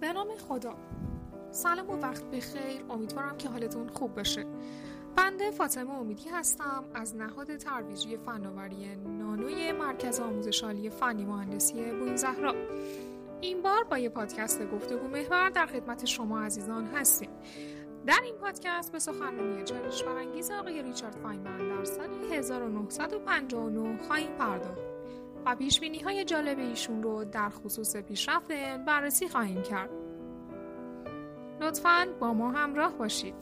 به نام خدا. سلام و وقت بخیر. امیدوارم که حالتون خوب باشه. بنده فاطمه امیدی هستم. از نهاد ترویجی فناوری نانوی مرکز آموزش عالی فنی مهندسی بوین زهرا. این بار با یه پادکست گفتگو محور در خدمت شما عزیزان هستیم. در این پادکست به سخنرانی چالش برانگیز آقای ریچارد فاینمن در سال 1959 خواهیم پرداخت. و پیش های جالب ایشون رو در خصوص پیشرفت بررسی خواهیم کرد. لطفاً با ما همراه باشید.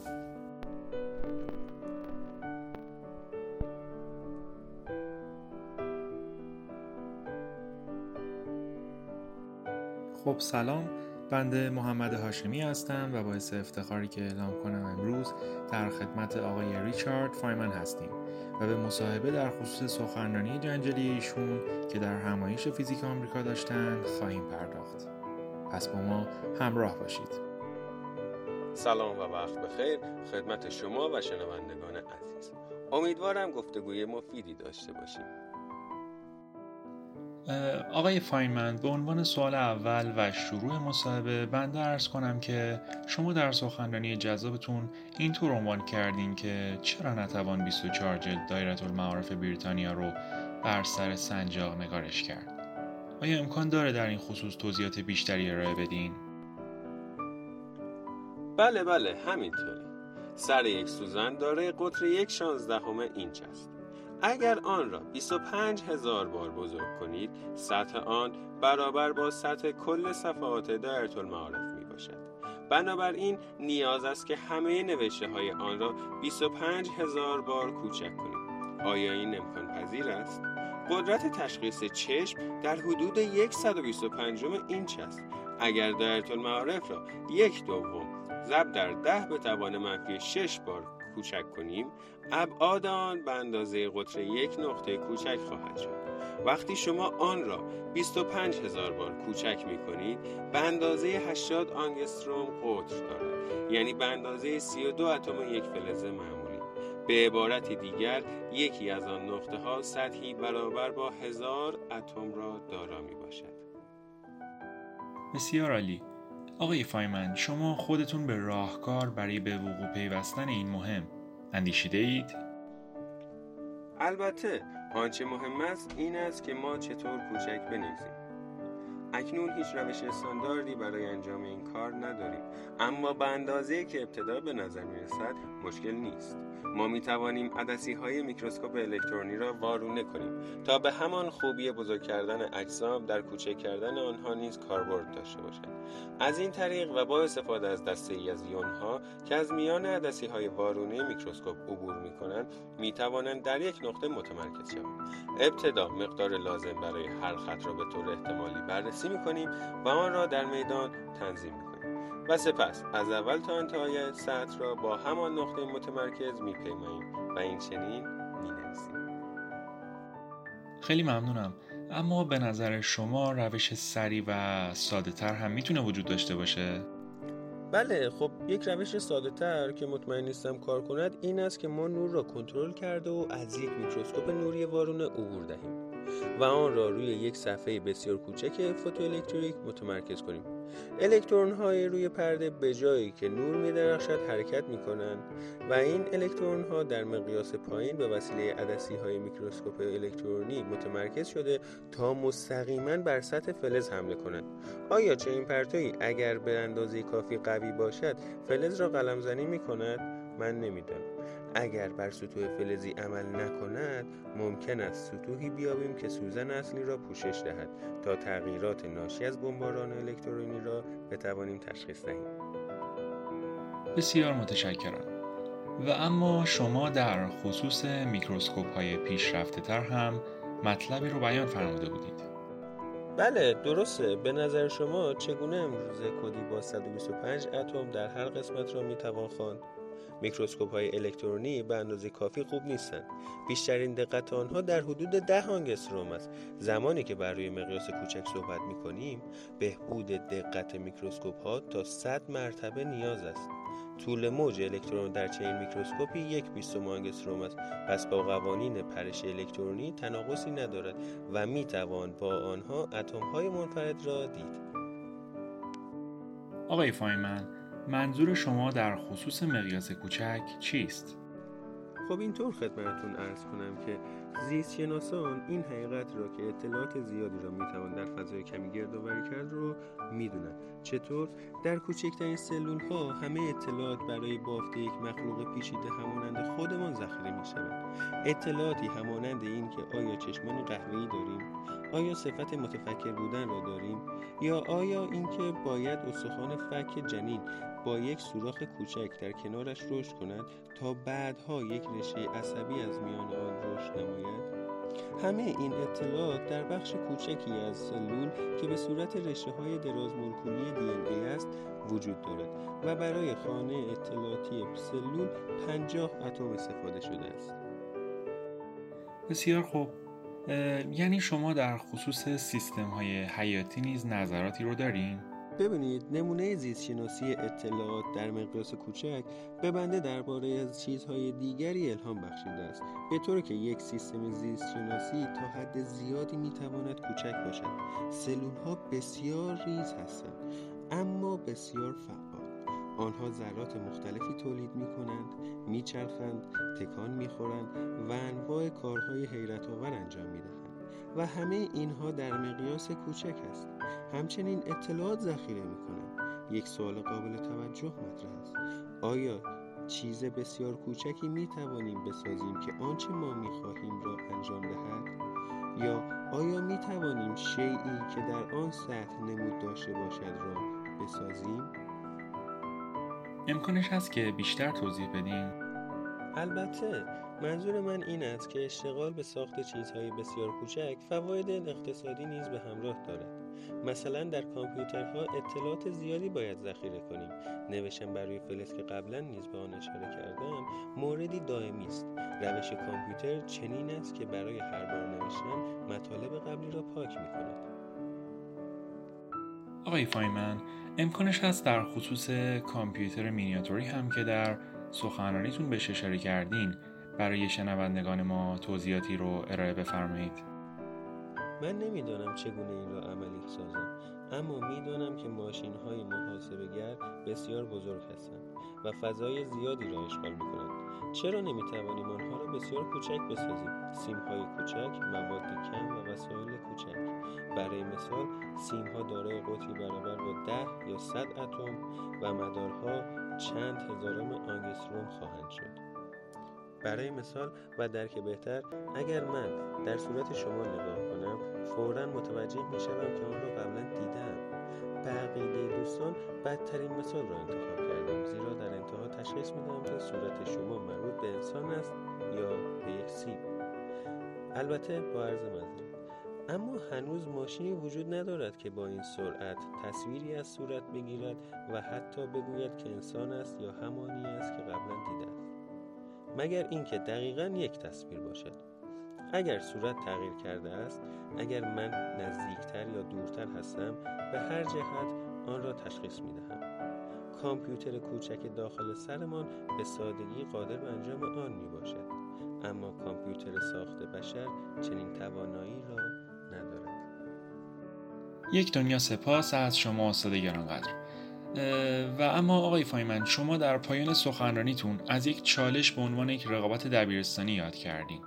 خب سلام بنده محمد هاشمی هستم و باعث افتخاری که اعلام کنم امروز در خدمت آقای ریچارد فایمن هستیم و به مصاحبه در خصوص سخنرانی جنجالی ایشون که در همایش فیزیک آمریکا داشتند خواهیم پرداخت. پس با ما همراه باشید. سلام و وقت بخیر. خدمت شما و شنوندگان عزیز. امیدوارم گفتگوی مفیدی داشته باشیم. آقای فاینمن به عنوان سوال اول و شروع مصاحبه بنده ارز کنم که شما در سخنرانی جذابتون اینطور عنوان کردین که چرا نتوان 24 جلد دایره المعارف بریتانیا رو بر سر سنجاق نگارش کرد؟ آیا امکان داره در این خصوص توضیحات بیشتری ارائه بدین؟ بله بله همینطوره. سر یک سوزن داره قطر یک شانزدهم اینچ است. اگر آن را 25 هزار بار بزرگ کنید سطح آن برابر با سطح کل صفحات دایره المعارف می باشد. بنابراین نیاز است که همه نوشته های آن را 25 هزار بار کوچک کنید. آیا این امکان پذیر است؟ قدرت تشخیص چشم در حدود 125 اینچ است. اگر دایره المعارف را یک دوم ضرب در ده به توان منفی 6 بار کوچک کنیم ابعاد آن به اندازه قطر یک نقطه کوچک خواهد شد. وقتی شما آن را 25 هزار بار کوچک می کنید به اندازه 80 آنگستروم قطر دارد. یعنی به اندازه 32 اتم یک فلز معمولی. به عبارت دیگر یکی از آن نقطه ها سطحی برابر با هزار اتم را دارا می باشد بسیار عالی. آقای فایمن شما خودتون به راهکار برای به وقوع پیوستن این مهم اندیشیده اید؟ البته آنچه مهم است این است که ما چطور کوچک بنویسیم اکنون هیچ روش استانداردی برای انجام این کار نداریم. اما به اندازه که ابتدا به نظر می رسد مشکل نیست. ما می توانیم عدسی های میکروسکوپ الکترونی را وارونه کنیم تا به همان خوبی بزرگ کردن اجسام در کوچک کردن آنها نیز کاربرد داشته باشد. از این طریق و با استفاده از دسته ای از یون ها که از میان عدسی های وارونه میکروسکوپ عبور می کنند می توانند در یک نقطه متمرکز شوند. ابتدا مقدار لازم برای هر خط را به طور احتمالی بررسی می کنیم و آن را در میدان تنظیم می و سپس از اول تا انتهای سطر را با همان نقطه متمرکز میپیماییم و این چنین می‌نویسیم. خیلی ممنونم. اما به نظر شما روش سریع و ساده تر هم می‌تونه وجود داشته باشه؟ بله خب یک روش ساده تر که مطمئن نیستم کار کند این است که ما نور را کنترل کرده و از یک میکروسکوپ نوری وارونه عبور دهیم و آن را روی یک صفحه بسیار کوچک فوتوالکتریک متمرکز کنیم. الکترون های روی پرده به جایی که نور می درخشد حرکت می کنند و این الکترون ها در مقیاس پایین به وسیله عدسی های میکروسکوپ الکترونی متمرکز شده تا مستقیما بر سطح فلز حمله کنند. اینکه چنین پرتویی اگر به اندازه کافی قوی باشد فلز را قلمزنی می کند من نمی‌دانم. اگر بر سطوح فلزی عمل نکند ممکن است سطوحی بیابیم که سوزن اصلی را پوشش دهد تا تغییرات ناشی از بمباران الکترونی را بتوانیم تشخیص دهیم. بسیار متشکرم. و اما شما در خصوص میکروسکوپ های پیشرفته تر هم مطلبی رو بیان فرموده بودید. بله درسته. به نظر شما چگونه امروزه کدی با 125 اتم در هر قسمت را می‌توان خواند؟ میکروسکوپ های الکترونی به اندازه کافی خوب نیستند بیشترین دقت آنها در حدود ده آنگستروم است. زمانی که بر روی مقیاس کوچک صحبت می کنیم بهبود دقت میکروسکوپ ها تا 100 مرتبه نیاز است. طول موج الکترون در چنین میکروسکوپی یک بیستم آنگستروم است. پس با قوانین پرش الکترونی تناقضی ندارد و می توان با آنها اتم های منفرد را دید. آقای فایمن منظور شما در خصوص مقیاس کوچک چیست؟ خب اینطور خدمتتون ارز کنم که زیست شناسان این حقیقت را که اطلاعات زیادی را می‌توان در فضای کمی گردآوری کرد رو می‌دونن. چطور؟ در کوچکترین سلول ها همه اطلاعات برای بافت یک مخلوق پیچیده همانند خودمان ذخیره می شود اطلاعاتی همانند این که آیا چشمان قهوه‌ای داریم آیا صفت متفکر بودن را داریم یا آیا اینکه باید استخوان فک جنین با یک سوراخ کوچک در کنارش رشد کند تا بعدها یک رشته عصبی از میان آن رشد نماید. همه این اطلاعات در بخش کوچکی از سلول که به صورت رشته های دراز مولکولی دی ای است وجود دارد و برای خانه اطلاعاتی سلول پنجاه اتم استفاده شده است. بسیار خوب. یعنی شما در خصوص سیستم های حیاتی نیز نظراتی رو دارین؟ ببینید نمونه زیستشناسی اطلاعات در مقیاس کوچک به بنده درباره از چیزهای دیگری الهام بخشیده است. به طوری که یک سیستم زیستشناسی تا حد زیادی می‌تواند کوچک باشد. سلول ها بسیار ریز هستند اما بسیار فعال. آنها ذرات مختلفی تولید می کنند، می چرخند، تکان می خورند و انواع کارهای حیرت آور انجام می دهند. و همه اینها در مقیاس کوچک است. همچنین اطلاعات ذخیره می کنند یک سوال قابل توجه مطرح است. آیا چیز بسیار کوچکی می توانیم بسازیم که آنچه ما می خواهیم را انجام دهد؟ یا آیا می توانیم شیعی که در آن سطح نمود داشته باشد را بسازیم؟ امکانش هست که بیشتر توضیح بدیم البته منظور من این است که اشتغال به ساخت چیزهای بسیار کوچک فواید اقتصادی نیز به همراه دارد. مثلا در کامپیوترها اطلاعات زیادی باید ذخیره کنیم. نوشتن برای فلز که قبلا نیز به آن اشاره کردم موردی دائمی است. روش کامپیوتر چنین است که برای هر بار نوشتن مطالب قبلی را پاک می کند آقای فایمن امکانش هست در خصوص کامپیوتر مینیاتوری هم که در سخنرانیتون بهش اشاره کردین برای شنوندگان ما توضیحاتی رو ارائه بفرمایید. من نمی‌دانم چگونه این را عملی سازم اما می‌دانم که ماشین های محاسبگر بسیار بزرگ هستند و فضای زیادی را اشغال می کنند چرا نمی توانیم آنها را بسیار کوچک بسازیم؟ سیم های کوچک مواد کم و وسایل کوچک. برای مثال سیم ها دارای قطری برابر با ده یا صد اتم و مدارها چند هزارم آنگستروم خواهند شد. برای مثال و درک بهتر اگر من در صورت شما نگاه کنم فورا متوجه می شوم که آن را قبلا دیدم. بقیه دوستان بدترین مثال را انتخاب کردم زیرا در انتها تشخیص می دهم که صورت شما مربوط به انسان است یا به یک سیب. البته با عرض مذارت اما هنوز ماشینی وجود ندارد که با این سرعت تصویری از صورت بگیرد و حتی بگوید که انسان است یا همانی است که قبلا دیده است. مگر اینکه دقیقا یک تصویر باشد. اگر صورت تغییر کرده است اگر من نزدیکتر یا دورتر هستم به هر جهت آن را تشخیص می دهم. کامپیوتر کوچک داخل سرمان به سادگی قادر به انجام آن می باشد. اما کامپیوتر ساخت بشر چنین توانایی را ندارد. یک دنیا سپاس از شما استاد گرانقدر. و اما آقای فایمن شما در پایان سخنرانیتون از یک چالش به عنوان یک رقابت دبیرستانی یاد کردین.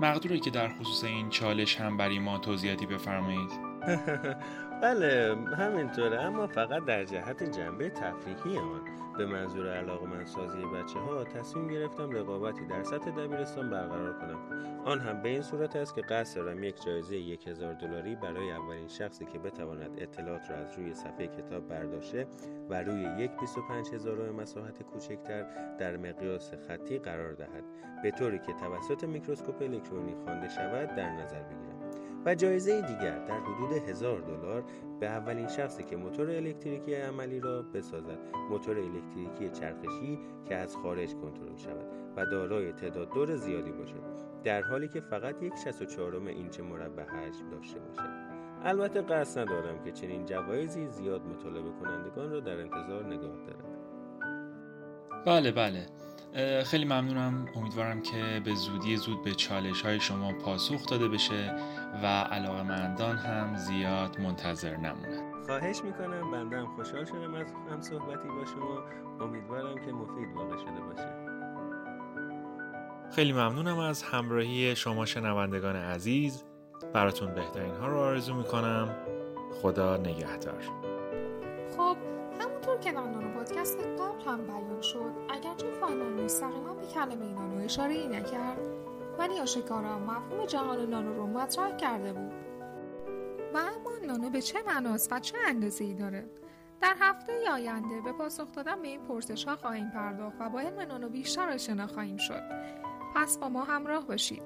مقدوره که در خصوص این چالش هم برای ما توضیحاتی بفرمایید. بله همینطوره. اما فقط در جهت جنبه تفریحی آن به منظور علاقه من سازی بچه ها تصمیم گرفتم رقابتی در سطح دبیرستان برقرار کنم. آن هم به این صورت است که قصد دارم یک جایزه یک هزار دلاری برای اولین شخصی که بتواند اطلاعات را از روی صفحه کتاب برداشته و روی یک 25 هزار مساحت کوچکتر در مقیاس خطی قرار دهد. به طوری که توسط میکروسکوپ الکترونی خوانده شود در نظر بگیرد و جایزه دیگر در حدود هزار دلار به اولین شخصی که موتور الکتریکی عملی را بسازد. موتور الکتریکی چرخشی که از خارج کنترل شود و دارای تعداد دور زیادی باشد در حالی که فقط یک 64 اینچ مربع حجم داشته باشد. البته قصد ندارم که چنین جوایزی زیاد مطالبه کنندگان را در انتظار نگاه دارد بله بله. خیلی ممنونم. امیدوارم که به زودی زود به چالش های شما پاسخ داده بشه و علاقه مندان هم زیاد منتظر نمونن. خواهش می‌کنم. بنده هم خوشحال شدم از هم صحبتی با شما. امیدوارم که مفید واقع شده باشه. خیلی ممنونم از همراهی شما شنوندگان عزیز. براتون بهترین ها رو آرزو می‌کنم. خدا نگهدار. خب همونطور که در نانو پادکست قبل هم بیان شد اگرچه فانان مستقیما به کلمه نانو اشاره ای نکرد ولی آشکارا مفهوم جهان نانو رو مطرح کرده بود. و اما نانو به چه معناست و چه اندازه ای داره؟ در هفته آینده به پاسخ دادن به این پرسش ها خواهیم پرداخت و با علم نانو بیشتر آشنا خواهیم شد. پس با ما همراه باشید.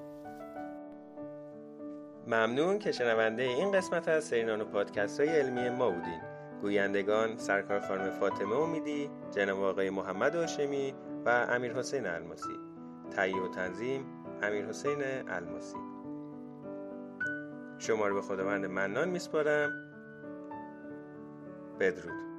ممنون که شنونده این قسمت از سری نانو پادکست های علمی ما بودین. گویندگان سرکار خانم فاطمه امیدی جناب آقای محمد هاشمی و امیر حسین الماسی. تهیه و تنظیم امیر حسین الماسی. شما رو به خداوند منان میسپارم. بدرود.